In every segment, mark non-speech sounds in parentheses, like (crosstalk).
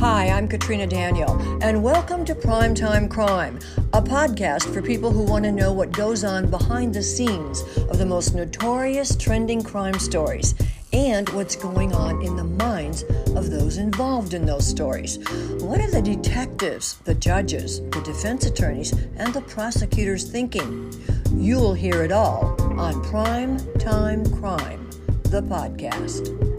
Hi, I'm Katrina Daniel, and welcome to Primetime Crime, a podcast for people who want to know what goes on behind the scenes of the most notorious trending crime stories and what's going on in the minds of those involved in those stories. What are the detectives, the judges, the defense attorneys, and the prosecutors thinking? You'll hear it all on Prime Time Crime, the podcast.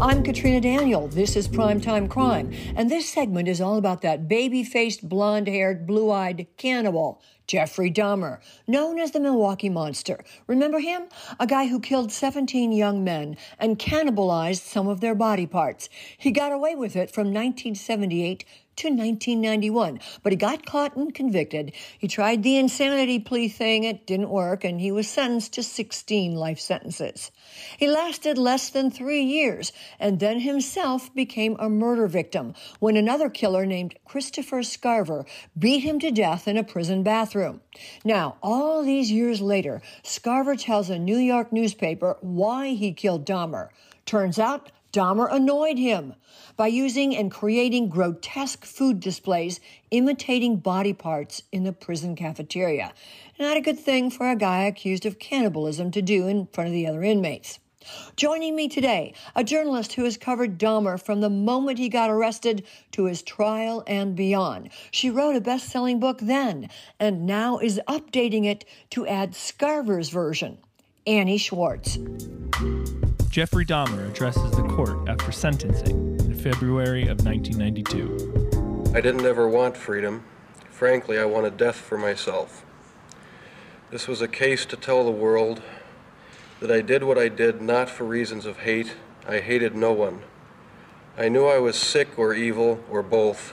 I'm Katrina Daniel. This is Primetime Crime, and this segment is all about that baby faced, blonde haired, blue eyed cannibal, Jeffrey Dahmer, known as the Milwaukee Monster. Remember him? A guy who killed 17 young men and cannibalized some of their body parts. He got away with it from 1978 to 1991, but he got caught and convicted. He tried the insanity plea thing, it didn't work, and he was sentenced to 16 life sentences. He lasted less than three years and then himself became a murder victim when another killer named Christopher Scarver beat him to death in a prison bathroom. Now, all these years later, Scarver tells a New York newspaper why he killed Dahmer. Turns out Dahmer annoyed him by using and creating grotesque food displays imitating body parts in the prison cafeteria. Not a good thing for a guy accused of cannibalism to do in front of the other inmates. Joining me today, a journalist who has covered Dahmer from the moment he got arrested to his trial and beyond. She wrote a best selling book then and now is updating it to add Scarver's version. Annie Schwartz. Jeffrey Dahmer addresses the court after sentencing in February of 1992. I didn't ever want freedom. Frankly, I wanted death for myself. This was a case to tell the world that I did what I did not for reasons of hate. I hated no one. I knew I was sick or evil or both.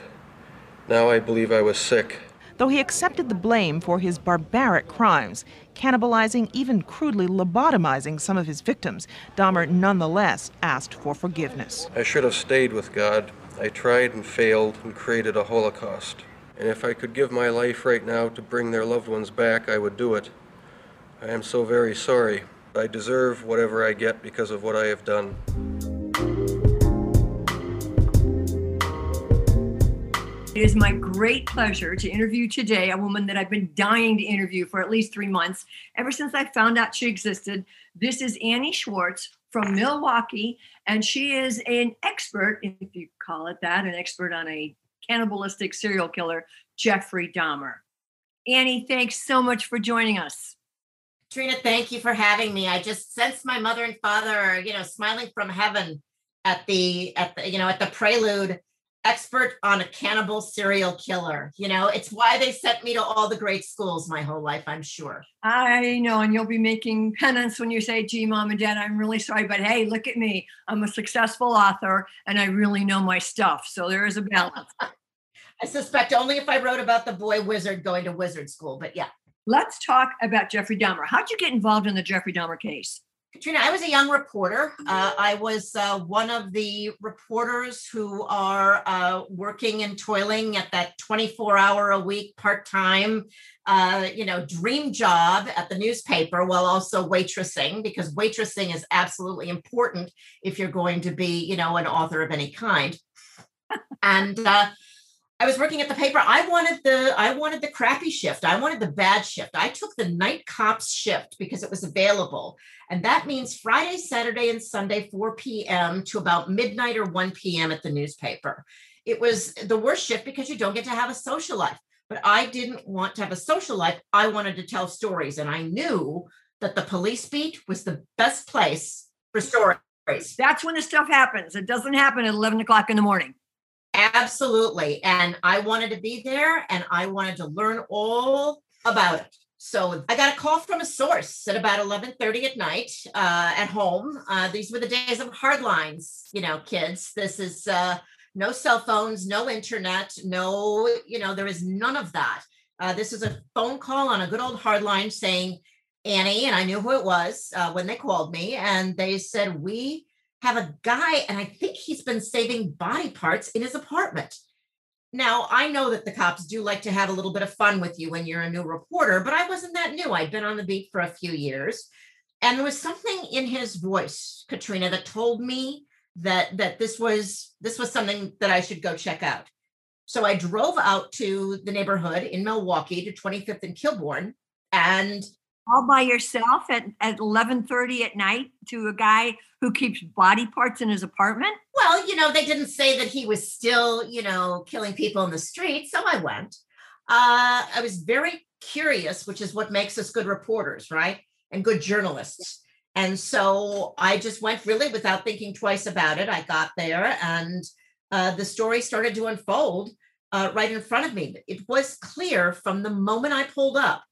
Now I believe I was sick though he accepted the blame for his barbaric crimes, cannibalizing, even crudely lobotomizing some of his victims. Dahmer nonetheless asked for forgiveness. I should have stayed with God. I tried and failed and created a Holocaust. And if I could give my life right now to bring their loved ones back, I would do it. I am so very sorry. I deserve whatever I get because of what I have done. It is my great pleasure to interview today a woman that I've been dying to interview for at least three months, ever since I found out she existed. This is Annie Schwartz from Milwaukee, and she is an expert, if you call it that, an expert on a cannibalistic serial killer, Jeffrey Dahmer. Annie, thanks so much for joining us. Trina, thank you for having me. I just sense my mother and father are, you know, smiling from heaven at the at the you know at the prelude expert on a cannibal serial killer. You know, it's why they sent me to all the great schools my whole life, I'm sure. I know, and you'll be making penance when you say, gee, mom and dad, I'm really sorry, but hey, look at me. I'm a successful author and I really know my stuff. So there is a balance. (laughs) I suspect only if I wrote about the boy wizard going to wizard school, but yeah. Let's talk about Jeffrey Dahmer. How'd you get involved in the Jeffrey Dahmer case? Katrina, I was a young reporter. Uh, I was uh, one of the reporters who are uh, working and toiling at that 24 hour a week part time, uh, you know, dream job at the newspaper while also waitressing, because waitressing is absolutely important if you're going to be, you know, an author of any kind. (laughs) and uh, I was working at the paper. I wanted the I wanted the crappy shift. I wanted the bad shift. I took the night cops shift because it was available. And that means Friday, Saturday, and Sunday, 4 p.m. to about midnight or 1 p.m. at the newspaper. It was the worst shift because you don't get to have a social life. But I didn't want to have a social life. I wanted to tell stories. And I knew that the police beat was the best place for stories. That's when the stuff happens. It doesn't happen at 11 o'clock in the morning. Absolutely. And I wanted to be there and I wanted to learn all about it. So I got a call from a source at about 11:30 at night uh, at home. Uh, these were the days of hard lines, you know, kids. This is uh, no cell phones, no internet, no, you know, there is none of that. Uh, this is a phone call on a good old hard line saying, Annie, and I knew who it was uh, when they called me, and they said, We have a guy, and I think he's been saving body parts in his apartment. Now, I know that the cops do like to have a little bit of fun with you when you're a new reporter, but I wasn't that new. I'd been on the beat for a few years. And there was something in his voice, Katrina, that told me that that this was this was something that I should go check out. So I drove out to the neighborhood in Milwaukee to 25th and Kilbourn and all by yourself at, at 11:30 at night to a guy who keeps body parts in his apartment? Well, you know, they didn't say that he was still, you know, killing people in the street, so I went. Uh, I was very curious, which is what makes us good reporters, right? And good journalists. And so I just went really without thinking twice about it. I got there and uh, the story started to unfold uh, right in front of me. It was clear from the moment I pulled up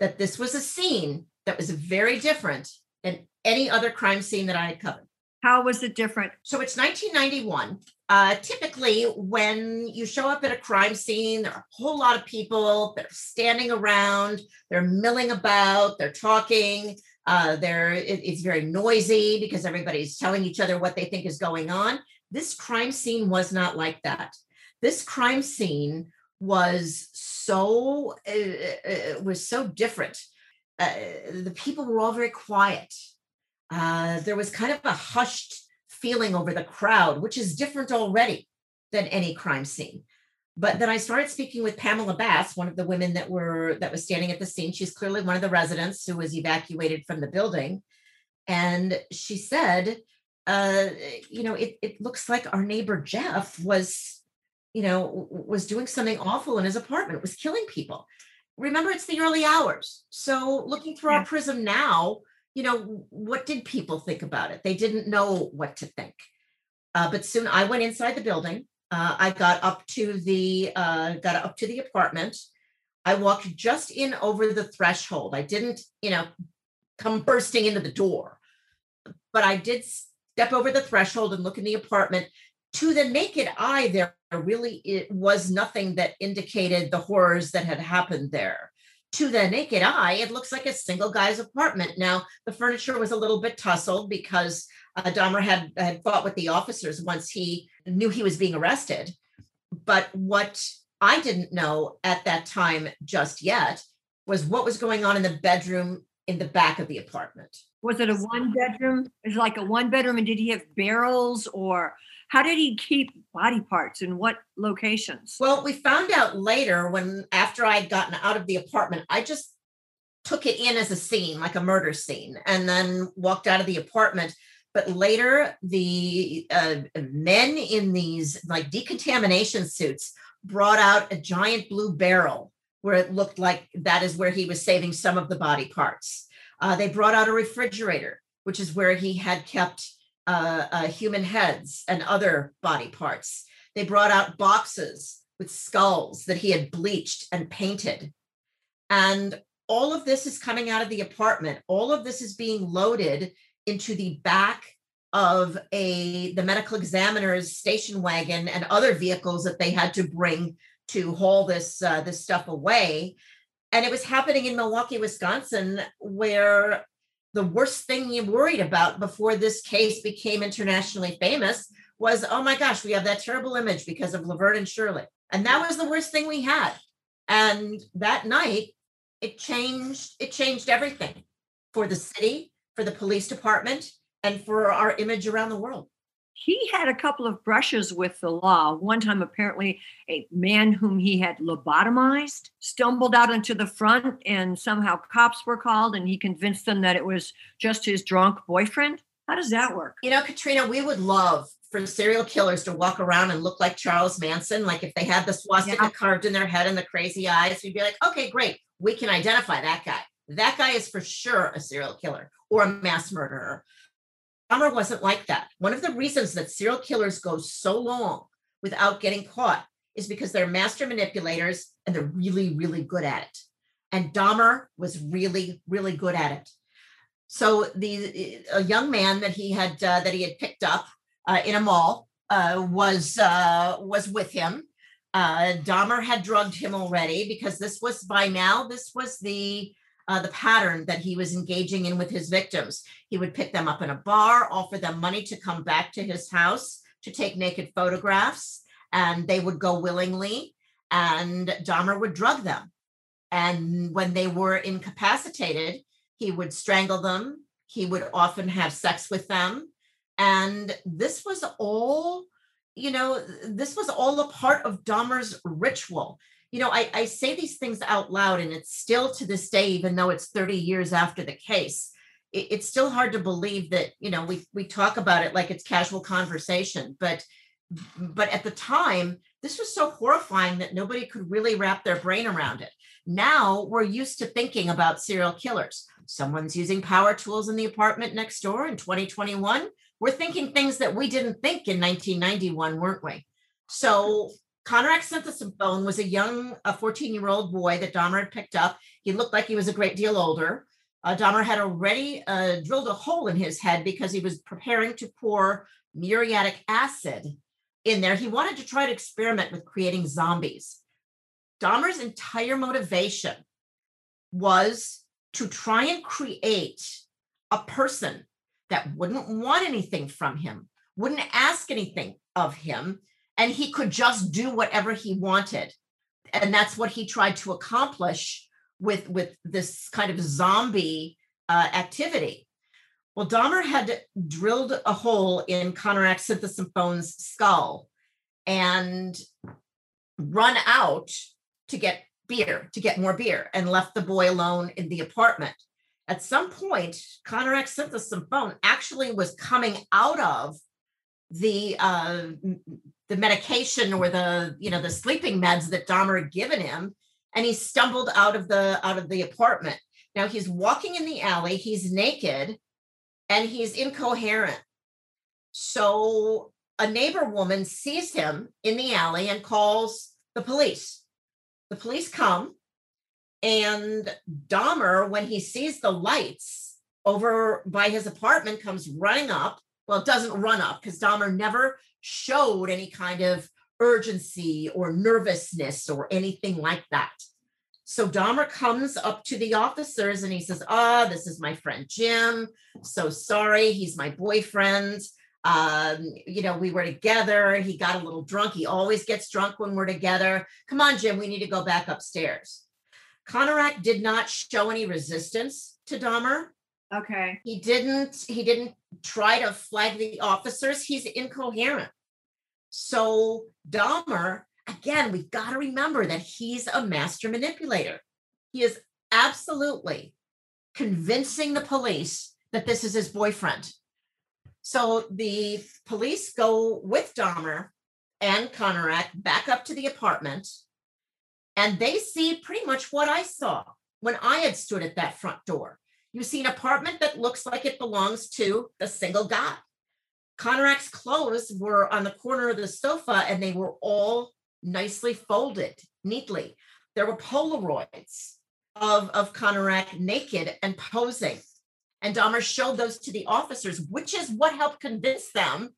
that this was a scene that was very different than any other crime scene that I had covered. How was it different? So it's 1991. Uh, typically, when you show up at a crime scene, there are a whole lot of people that are standing around, they're milling about, they're talking. Uh, they're, it, it's very noisy because everybody's telling each other what they think is going on. This crime scene was not like that. This crime scene was so uh, was so different. Uh, the people were all very quiet. Uh, there was kind of a hushed feeling over the crowd, which is different already than any crime scene. But then I started speaking with Pamela Bass, one of the women that were that was standing at the scene. She's clearly one of the residents who was evacuated from the building, and she said, uh, "You know, it, it looks like our neighbor Jeff was you know, was doing something awful in his apartment, was killing people. Remember, it's the early hours. So looking through yeah. our prism now, you know, what did people think about it? They didn't know what to think. Uh, but soon I went inside the building. Uh, I got up to the uh, got up to the apartment. I walked just in over the threshold. I didn't, you know, come bursting into the door, but I did step over the threshold and look in the apartment to the naked eye, there really it was nothing that indicated the horrors that had happened there. To the naked eye, it looks like a single guy's apartment. Now, the furniture was a little bit tussled because uh, Dahmer had, had fought with the officers once he knew he was being arrested. But what I didn't know at that time just yet was what was going on in the bedroom in the back of the apartment. Was it a one bedroom? Is like a one bedroom, and did he have barrels or how did he keep body parts in what locations? Well, we found out later when after I had gotten out of the apartment, I just took it in as a scene, like a murder scene, and then walked out of the apartment. But later, the uh, men in these like decontamination suits brought out a giant blue barrel where it looked like that is where he was saving some of the body parts. Uh, they brought out a refrigerator, which is where he had kept uh, uh, human heads and other body parts. They brought out boxes with skulls that he had bleached and painted. And all of this is coming out of the apartment. All of this is being loaded into the back of a the medical examiner's station wagon and other vehicles that they had to bring to haul this uh, this stuff away and it was happening in Milwaukee, Wisconsin, where the worst thing you worried about before this case became internationally famous was, oh my gosh, we have that terrible image because of Laverne and Shirley. And that was the worst thing we had. And that night, it changed, it changed everything for the city, for the police department, and for our image around the world he had a couple of brushes with the law. One time, apparently, a man whom he had lobotomized stumbled out into the front, and somehow cops were called, and he convinced them that it was just his drunk boyfriend. How does that work? You know, Katrina, we would love for serial killers to walk around and look like Charles Manson. Like if they had the swastika yeah. carved in their head and the crazy eyes, we'd be like, okay, great. We can identify that guy. That guy is for sure a serial killer or a mass murderer. Dahmer wasn't like that. One of the reasons that serial killers go so long without getting caught is because they're master manipulators and they're really, really good at it. And Dahmer was really, really good at it. So the a young man that he had uh, that he had picked up uh, in a mall uh, was uh, was with him. Uh, Dahmer had drugged him already because this was by now this was the uh, the pattern that he was engaging in with his victims. He would pick them up in a bar, offer them money to come back to his house to take naked photographs, and they would go willingly, and Dahmer would drug them. And when they were incapacitated, he would strangle them, He would often have sex with them. And this was all, you know, this was all a part of Dahmer's ritual. You know, I, I say these things out loud, and it's still to this day, even though it's 30 years after the case, it, it's still hard to believe that, you know, we we talk about it like it's casual conversation. But but at the time, this was so horrifying that nobody could really wrap their brain around it. Now we're used to thinking about serial killers. Someone's using power tools in the apartment next door in 2021. We're thinking things that we didn't think in 1991, weren't we? So Konerak Sinthasomphone was a young, a 14 year old boy that Dahmer had picked up. He looked like he was a great deal older. Uh, Dahmer had already uh, drilled a hole in his head because he was preparing to pour muriatic acid in there. He wanted to try to experiment with creating zombies. Dahmer's entire motivation was to try and create a person that wouldn't want anything from him, wouldn't ask anything of him, and he could just do whatever he wanted. And that's what he tried to accomplish with, with this kind of zombie uh, activity. Well, Dahmer had drilled a hole in Konerak Sinthasomphone's skull and run out to get beer, to get more beer, and left the boy alone in the apartment. At some point, Konerak Sinthasomphone actually was coming out of the uh, the medication or the you know the sleeping meds that Dahmer had given him, and he stumbled out of the out of the apartment. Now he's walking in the alley. He's naked and he's incoherent. So a neighbor woman sees him in the alley and calls the police. The police come, and Dahmer, when he sees the lights over by his apartment, comes running up. Well, it doesn't run up because Dahmer never showed any kind of urgency or nervousness or anything like that. So Dahmer comes up to the officers and he says, Ah, oh, this is my friend Jim. So sorry, he's my boyfriend. Um, you know, we were together. He got a little drunk. He always gets drunk when we're together. Come on, Jim, we need to go back upstairs. Konerak did not show any resistance to Dahmer. Okay. He didn't, he didn't try to flag the officers. He's incoherent. So Dahmer again, we've got to remember that he's a master manipulator. He is absolutely convincing the police that this is his boyfriend. So the police go with Dahmer and Konerak back up to the apartment, and they see pretty much what I saw when I had stood at that front door. You see an apartment that looks like it belongs to the single guy. Konerak's clothes were on the corner of the sofa and they were all nicely folded neatly. There were Polaroids of, of Konarak naked and posing. And Dahmer showed those to the officers, which is what helped convince them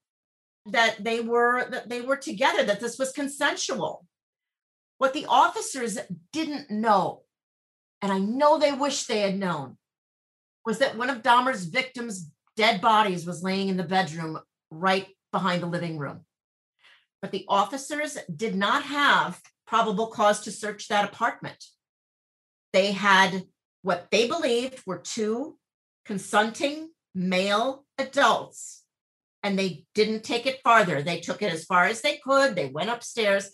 that they were that they were together, that this was consensual. What the officers didn't know, and I know they wish they had known, was that one of Dahmer's victims' dead bodies was laying in the bedroom right behind the living room. But the officers did not have probable cause to search that apartment. They had what they believed were two consenting male adults, and they didn't take it farther. They took it as far as they could. They went upstairs.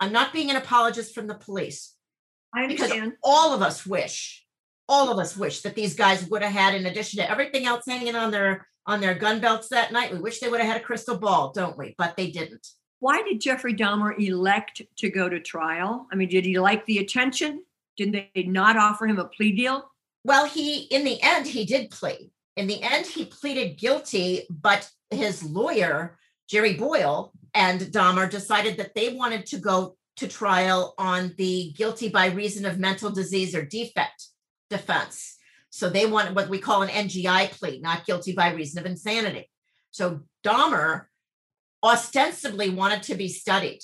I'm not being an apologist from the police. I understand. Because all of us wish, all of us wish that these guys would have had, in addition to everything else hanging on their on their gun belts that night, we wish they would have had a crystal ball, don't we? But they didn't why did Jeffrey Dahmer elect to go to trial? I mean, did he like the attention? Did they not offer him a plea deal? Well, he, in the end, he did plead. In the end, he pleaded guilty, but his lawyer, Jerry Boyle, and Dahmer decided that they wanted to go to trial on the guilty by reason of mental disease or defect defense. So they wanted what we call an NGI plea, not guilty by reason of insanity. So Dahmer ostensibly wanted to be studied.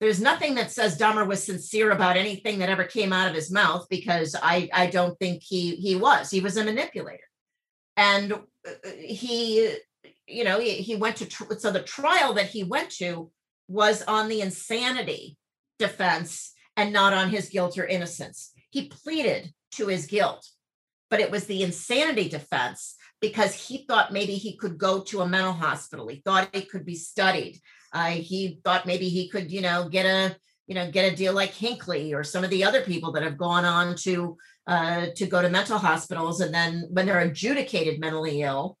There's nothing that says Dahmer was sincere about anything that ever came out of his mouth because I, I don't think he he was. He was a manipulator. And uh, he, you know, he, he went to, tr- so the trial that he went to was on the insanity defense and not on his guilt or innocence. He pleaded to his guilt. but it was the insanity defense because he thought maybe he could go to a mental hospital. He thought he could be studied. Uh, he thought maybe he could, you know, get a, you know, get a deal like Hinckley or some of the other people that have gone on to uh, to go to mental hospitals, and then when they're adjudicated mentally ill,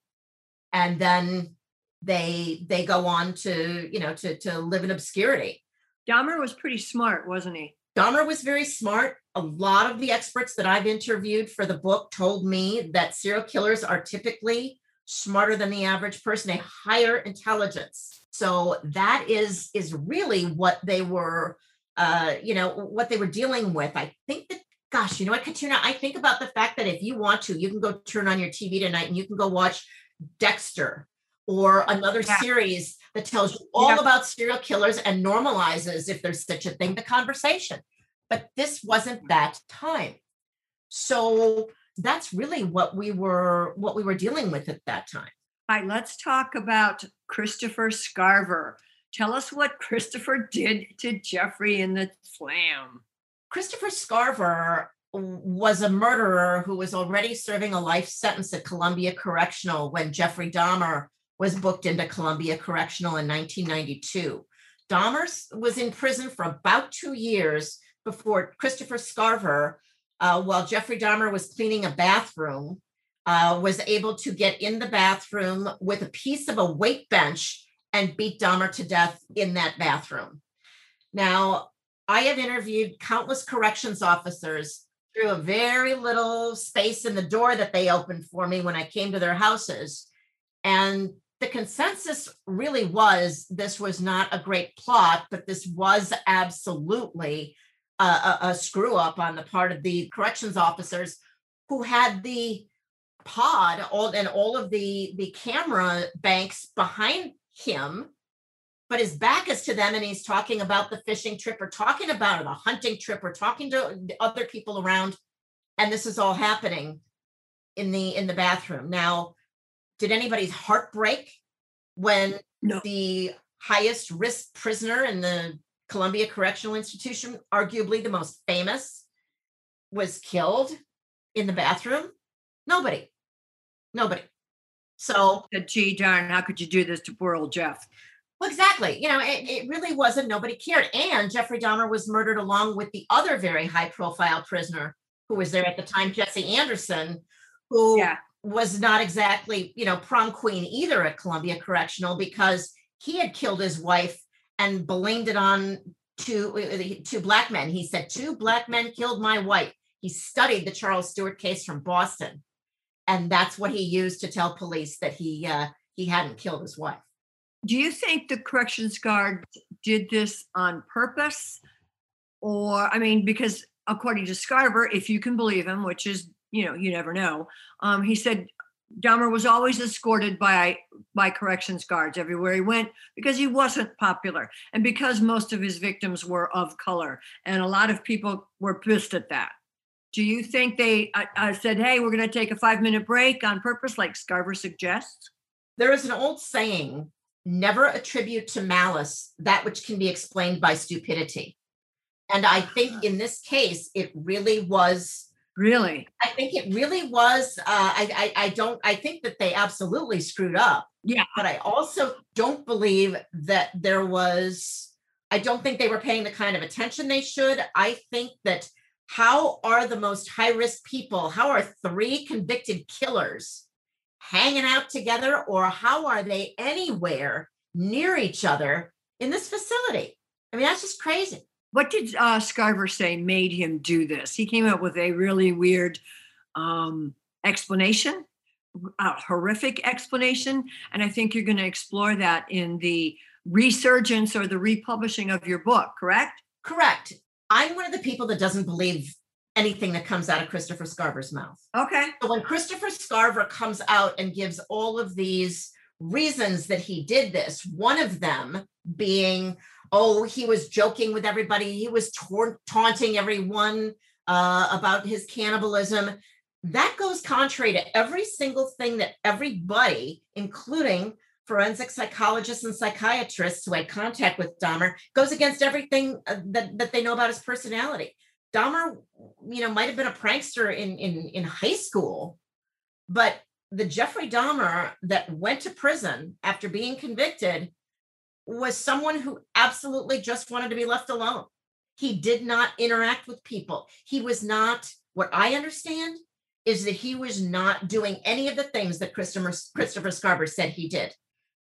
and then they they go on to, you know, to to live in obscurity. Dahmer was pretty smart, wasn't he? Dahmer was very smart. A lot of the experts that I've interviewed for the book told me that serial killers are typically smarter than the average person, a higher intelligence. So that is is really what they were uh, you know, what they were dealing with. I think that gosh, you know what, Katrina, I think about the fact that if you want to, you can go turn on your TV tonight and you can go watch Dexter or another yeah. series that tells you all yeah. about serial killers and normalizes, if there's such a thing, the conversation. But this wasn't that time. So that's really what we were what we were dealing with at that time. All right, let's talk about Christopher Scarver. Tell us what Christopher did to Jeffrey in the slam. Christopher Scarver was a murderer who was already serving a life sentence at Columbia Correctional when Jeffrey Dahmer was booked into Columbia Correctional in 1992. Dahmer was in prison for about two years before Christopher Scarver, uh, while Jeffrey Dahmer was cleaning a bathroom, uh, was able to get in the bathroom with a piece of a weight bench and beat Dahmer to death in that bathroom. Now, I have interviewed countless corrections officers through a very little space in the door that they opened for me when I came to their houses. And the consensus really was this was not a great plot, but this was absolutely a, a, a screw up on the part of the corrections officers who had the pod all and all of the the camera banks behind him but his back is to them and he's talking about the fishing trip or talking about the hunting trip or talking to other people around and this is all happening in the in the bathroom. Now did anybody's heart break when no. the highest risk prisoner in the Columbia Correctional Institution, arguably the most famous, was killed in the bathroom? Nobody. Nobody. So, gee darn, how could you do this to poor old Jeff? Well, exactly. You know, it, it really wasn't, nobody cared. And Jeffrey Dahmer was murdered along with the other very high profile prisoner who was there at the time, Jesse Anderson, who yeah was not exactly, you know, prom queen either at Columbia Correctional because he had killed his wife and blamed it on two uh, two black men. He said two black men killed my wife. He studied the Charles Stuart case from Boston, and that's what he used to tell police that he uh, he hadn't killed his wife. Do you think the corrections guard did this on purpose, or I mean, because according to Scarver, if you can believe him, which is you know, you never know. Um, he said Dahmer was always escorted by by corrections guards everywhere he went because he wasn't popular and because most of his victims were of color, and a lot of people were pissed at that. Do you think they said, "Hey, we're going to take a five minute break on purpose," like Scarver suggests? There is an old saying: "Never attribute to malice that which can be explained by stupidity." And I think in this case, it really was Really? I think it really was. Uh, I, I, I don't. I think that they absolutely screwed up. Yeah. But I also don't believe that there was. I don't think they were paying the kind of attention they should. I think that how are the most high risk people? How are three convicted killers hanging out together, or how are they anywhere near each other in this facility? I mean, that's just crazy. What did uh, Scarver say made him do this? He came up with a really weird um, explanation, a horrific explanation. And I think you're going to explore that in the resurgence or the republishing of your book, correct? Correct. I'm one of the people that doesn't believe anything that comes out of Christopher Scarver's mouth. Okay. So when Christopher Scarver comes out and gives all of these reasons that he did this, one of them being oh, he was joking with everybody, he was ta- taunting everyone uh, about his cannibalism. That goes contrary to every single thing that everybody, including forensic psychologists and psychiatrists who had contact with Dahmer, goes against everything uh, that, that they know about his personality. Dahmer, you know, might have been a prankster in in in high school, but the Jeffrey Dahmer that went to prison after being convicted was someone who absolutely just wanted to be left alone. He did not interact with people. He was not, what I understand is that he was not doing any of the things that Christopher, Christopher Scarver said he did.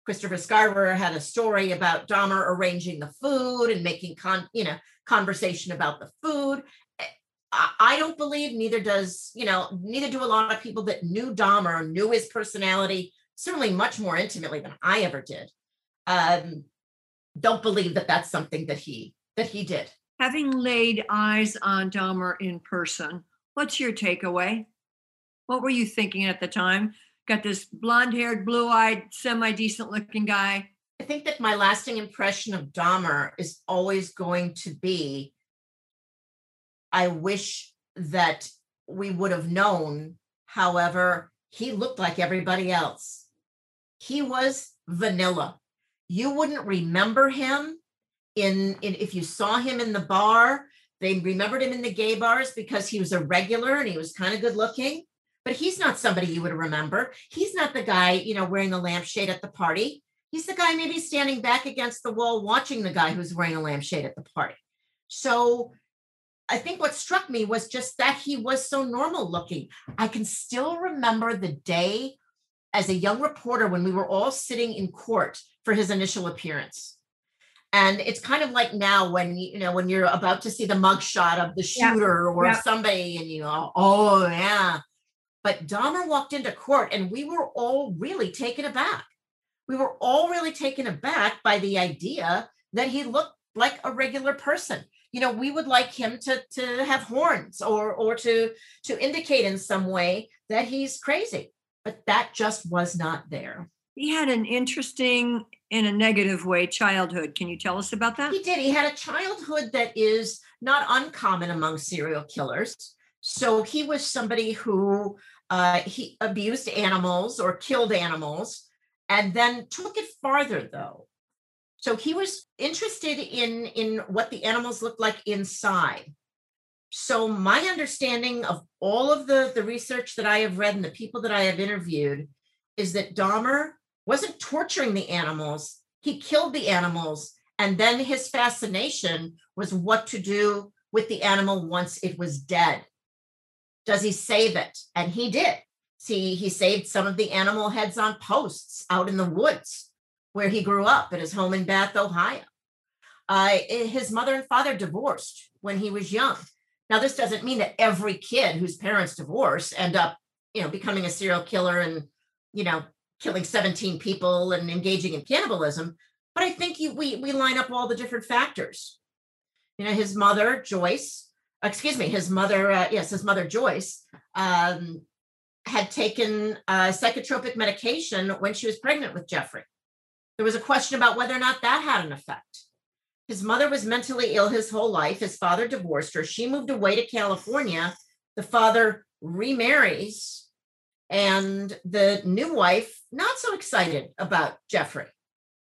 Christopher Scarver had a story about Dahmer arranging the food and making con, you know, conversation about the food. I don't believe, neither does, you know, neither do a lot of people that knew Dahmer, knew his personality, certainly much more intimately than I ever did. Um, don't believe that that's something that he that he did. Having laid eyes on Dahmer in person, what's your takeaway? What were you thinking at the time? Got this blonde-haired, blue-eyed, semi-decent looking guy. I think that my lasting impression of Dahmer is always going to be I wish that we would have known. However, he looked like everybody else. He was vanilla. You wouldn't remember him in, in if you saw him in the bar. They remembered him in the gay bars because he was a regular and he was kind of good looking. But he's not somebody you would remember. He's not the guy, you know, wearing the lampshade at the party. He's the guy maybe standing back against the wall watching the guy who's wearing a lampshade at the party. So I think what struck me was just that he was so normal looking. I can still remember the day as a young reporter when we were all sitting in court for his initial appearance. And it's kind of like now when you know when you're about to see the mugshot of the shooter yeah. or yeah. somebody, and you go, oh yeah. But Dahmer walked into court, and we were all really taken aback. We were all really taken aback by the idea that he looked like a regular person you know we would like him to to have horns or or to to indicate in some way that he's crazy but that just was not there. He had an interesting in a negative way childhood. Can you tell us about that? He did. He had a childhood that is not uncommon among serial killers. So he was somebody who uh, he abused animals or killed animals and then took it farther though. So he was interested in, in what the animals looked like inside. So my understanding of all of the, the research that I have read and the people that I have interviewed is that Dahmer wasn't torturing the animals, he killed the animals. And then his fascination was what to do with the animal once it was dead. Does he save it? And he did. See, he saved some of the animal heads on posts out in the woods where he grew up at his home in Bath, Ohio. Uh, his mother and father divorced when he was young. Now, this doesn't mean that every kid whose parents divorce end up, you know, becoming a serial killer and, you know, killing 17 people and engaging in cannibalism. But I think you, we we line up all the different factors. You know, his mother Joyce, excuse me, his mother, uh, yes, his mother Joyce, um, had taken uh, psychotropic medication when she was pregnant with Jeffrey. There was a question about whether or not that had an effect. His mother was mentally ill his whole life. His father divorced her. She moved away to California. The father remarries, and the new wife, not so excited about Jeffrey.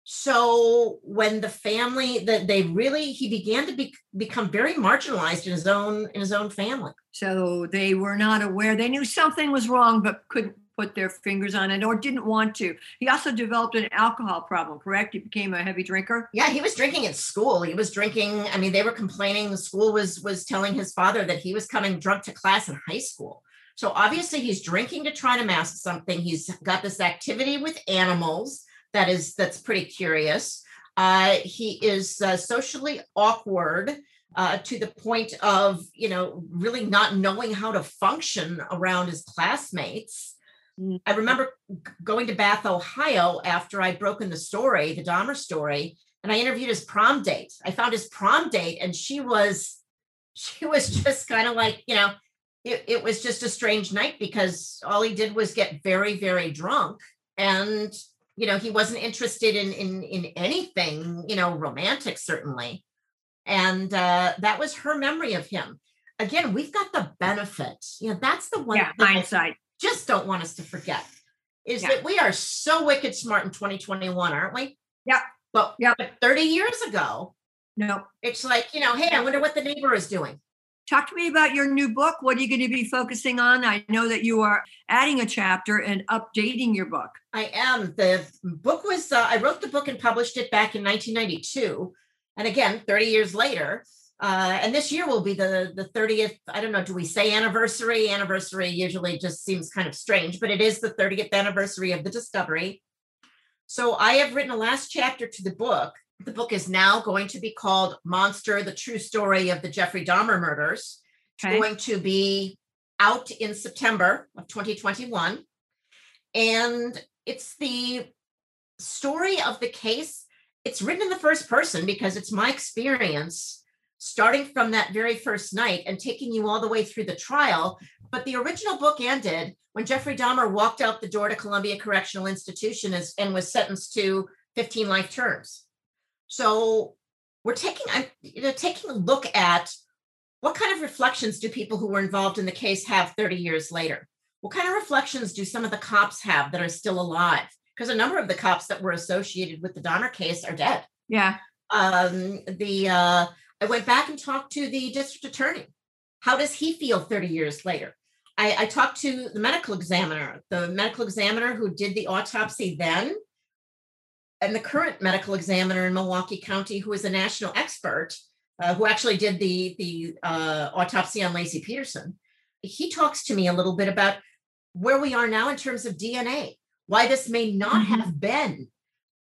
So when the family that they really he began to be, become very marginalized in his own in his own family. So they were not aware. They knew something was wrong, but couldn't put their fingers on it or didn't want to. He also developed an alcohol problem, correct? He became a heavy drinker. Yeah, he was drinking at school. He was drinking. I mean, they were complaining. The school was was telling his father that he was coming drunk to class in high school. So obviously, he's drinking to try to mask something. He's got this activity with animals that is that's pretty curious. Uh, he is uh, socially awkward. Uh, to the point of you know really not knowing how to function around his classmates. I remember going to Bath, Ohio after I'd broken the story, the Dahmer story, and I interviewed his prom date. I found his prom date, and she was, she was (laughs) just kind of like, you know, it, it was just a strange night because all he did was get very, very drunk. And, you know, he wasn't interested in in in anything, you know, romantic, certainly. And uh, that was her memory of him. Again, we've got the benefit. You know, that's the one yeah, hindsight just don't want us to forget is yeah. that we are so wicked smart in 2021, aren't we? Yeah. But, yeah. but 30 years ago, no, it's like, you know, hey, I wonder what the neighbor is doing. Talk to me about your new book. What are you going to be focusing on? I know that you are adding a chapter and updating your book. I am. The book was, uh, I wrote the book and published it back in 1992. And again, 30 years later, uh, and this year will be the the 30th. I don't know. Do we say anniversary? Anniversary usually just seems kind of strange, but it is the 30th anniversary of the discovery. So I have written a last chapter to the book. The book is now going to be called Monster: The True Story of the Jeffrey Dahmer Murders. Okay. It's going to be out in September of 2021, and it's the story of the case. It's written in the first person because it's my experience starting from that very first night and taking you all the way through the trial. But the original book ended when Jeffrey Dahmer walked out the door to Columbia Correctional Institution as, and was sentenced to 15 life terms. So we're taking you know taking a look at what kind of reflections do people who were involved in the case have 30 years later? What kind of reflections do some of the cops have that are still alive? Because a number of the cops that were associated with the Dahmer case are dead. Yeah. Um, the uh, I went back and talked to the district attorney. How does he feel 30 years later? I, I talked to the medical examiner, the medical examiner who did the autopsy then, and the current medical examiner in Milwaukee County, who is a national expert, uh, who actually did the, the uh, autopsy on Laci Peterson. He talks to me a little bit about where we are now in terms of DNA, why this may not mm-hmm. have been,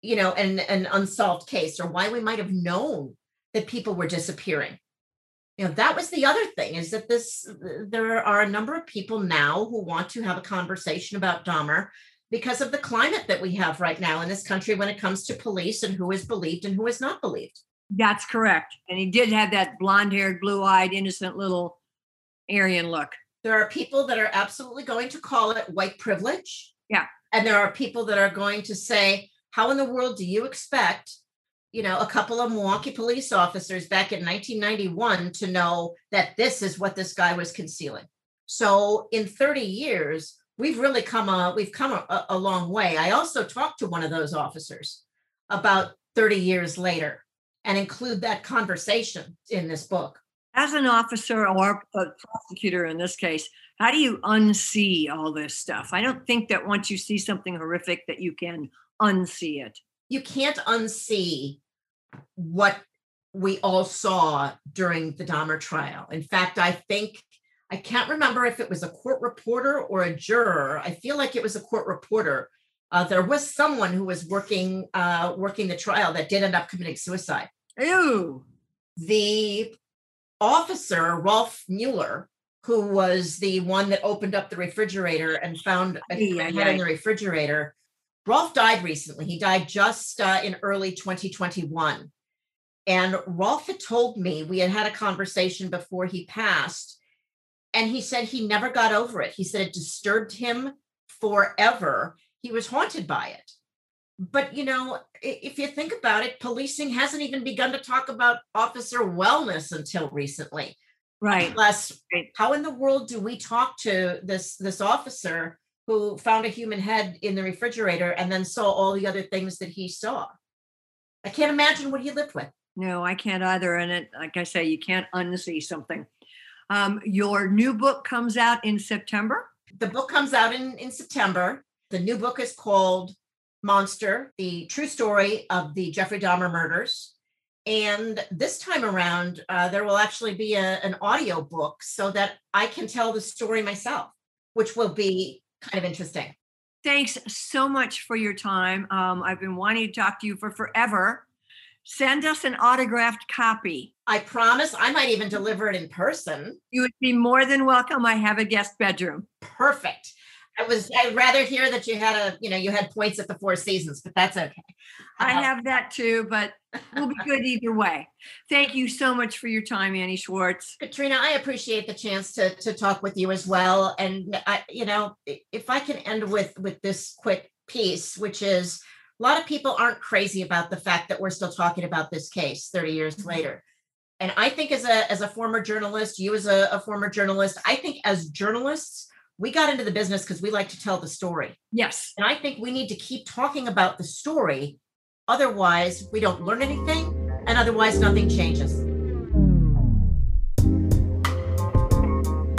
you know, an, an unsolved case, or why we might have known that people were disappearing you know that was the other thing is that this there are a number of people now who want to have a conversation about Dahmer because of the climate that we have right now in this country when it comes to police and who is believed and who is not believed. That's correct. And he did have that blonde-haired, blue-eyed, innocent little Aryan look. There are people that are absolutely going to call it white privilege. Yeah. And there are people that are going to say, how in the world do you expect you know, a couple of Milwaukee police officers back in 1991 to know that this is what this guy was concealing. So in 30 years, we've really come a we've come a, a long way. I also talked to one of those officers about 30 years later and include that conversation in this book. As an officer or a prosecutor in this case, how do you unsee all this stuff? I don't think that once you see something horrific that you can unsee it. You can't unsee what we all saw during the Dahmer trial. In fact, I think I can't remember if it was a court reporter or a juror. I feel like it was a court reporter. Uh, there was someone who was working uh, working the trial that did end up committing suicide. Ew. The officer Rolf Mueller, who was the one that opened up the refrigerator and found a yeah, head yeah. in the refrigerator, Rolf died recently. He died just uh, in early 2021. And Rolf had told me, we had had a conversation before he passed, and he said he never got over it. He said it disturbed him forever. He was haunted by it. But, you know, if you think about it, policing hasn't even begun to talk about officer wellness until recently. Right. Plus, how in the world do we talk to this this officer who found a human head in the refrigerator and then saw all the other things that he saw. I can't imagine what he lived with. No, I can't either. And it, like I say, you can't unsee something. Um, your new book comes out in September. The book comes out in, in September. The new book is called Monster, the true story of the Jeffrey Dahmer murders. And this time around, uh, there will actually be a, an audio book so that I can tell the story myself, which will be kind of interesting. Thanks so much for your time. Um, I've been wanting to talk to you for forever. Send us an autographed copy. I promise I might even deliver it in person. You would be more than welcome. I have a guest bedroom. Perfect. I was I'd rather hear that you had a, you know, you had points at the Four Seasons, but that's okay. I uh, have that too, but we'll be good either way. Thank you so much for your time, Annie Schwartz. Katrina, I appreciate the chance to to talk with you as well. And I, you know, if I can end with with this quick piece, which is a lot of people aren't crazy about the fact that we're still talking about this case 30 years mm-hmm. later. And I think as a as a former journalist, you as a, a former journalist, I think as journalists, we got into the business because we like to tell the story. Yes. And I think we need to keep talking about the story. Otherwise, we don't learn anything, and otherwise, nothing changes.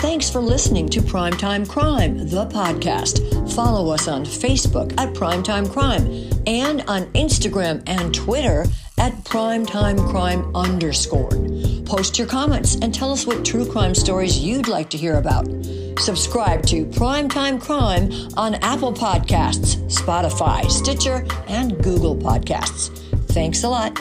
Thanks for listening to Primetime Crime, the podcast. Follow us on Facebook at Primetime Crime and on Instagram and Twitter at Primetime Crime underscore. Post your comments and tell us what true crime stories you'd like to hear about. Subscribe to Primetime Crime on Apple Podcasts, Spotify, Stitcher, and Google Podcasts. Thanks a lot.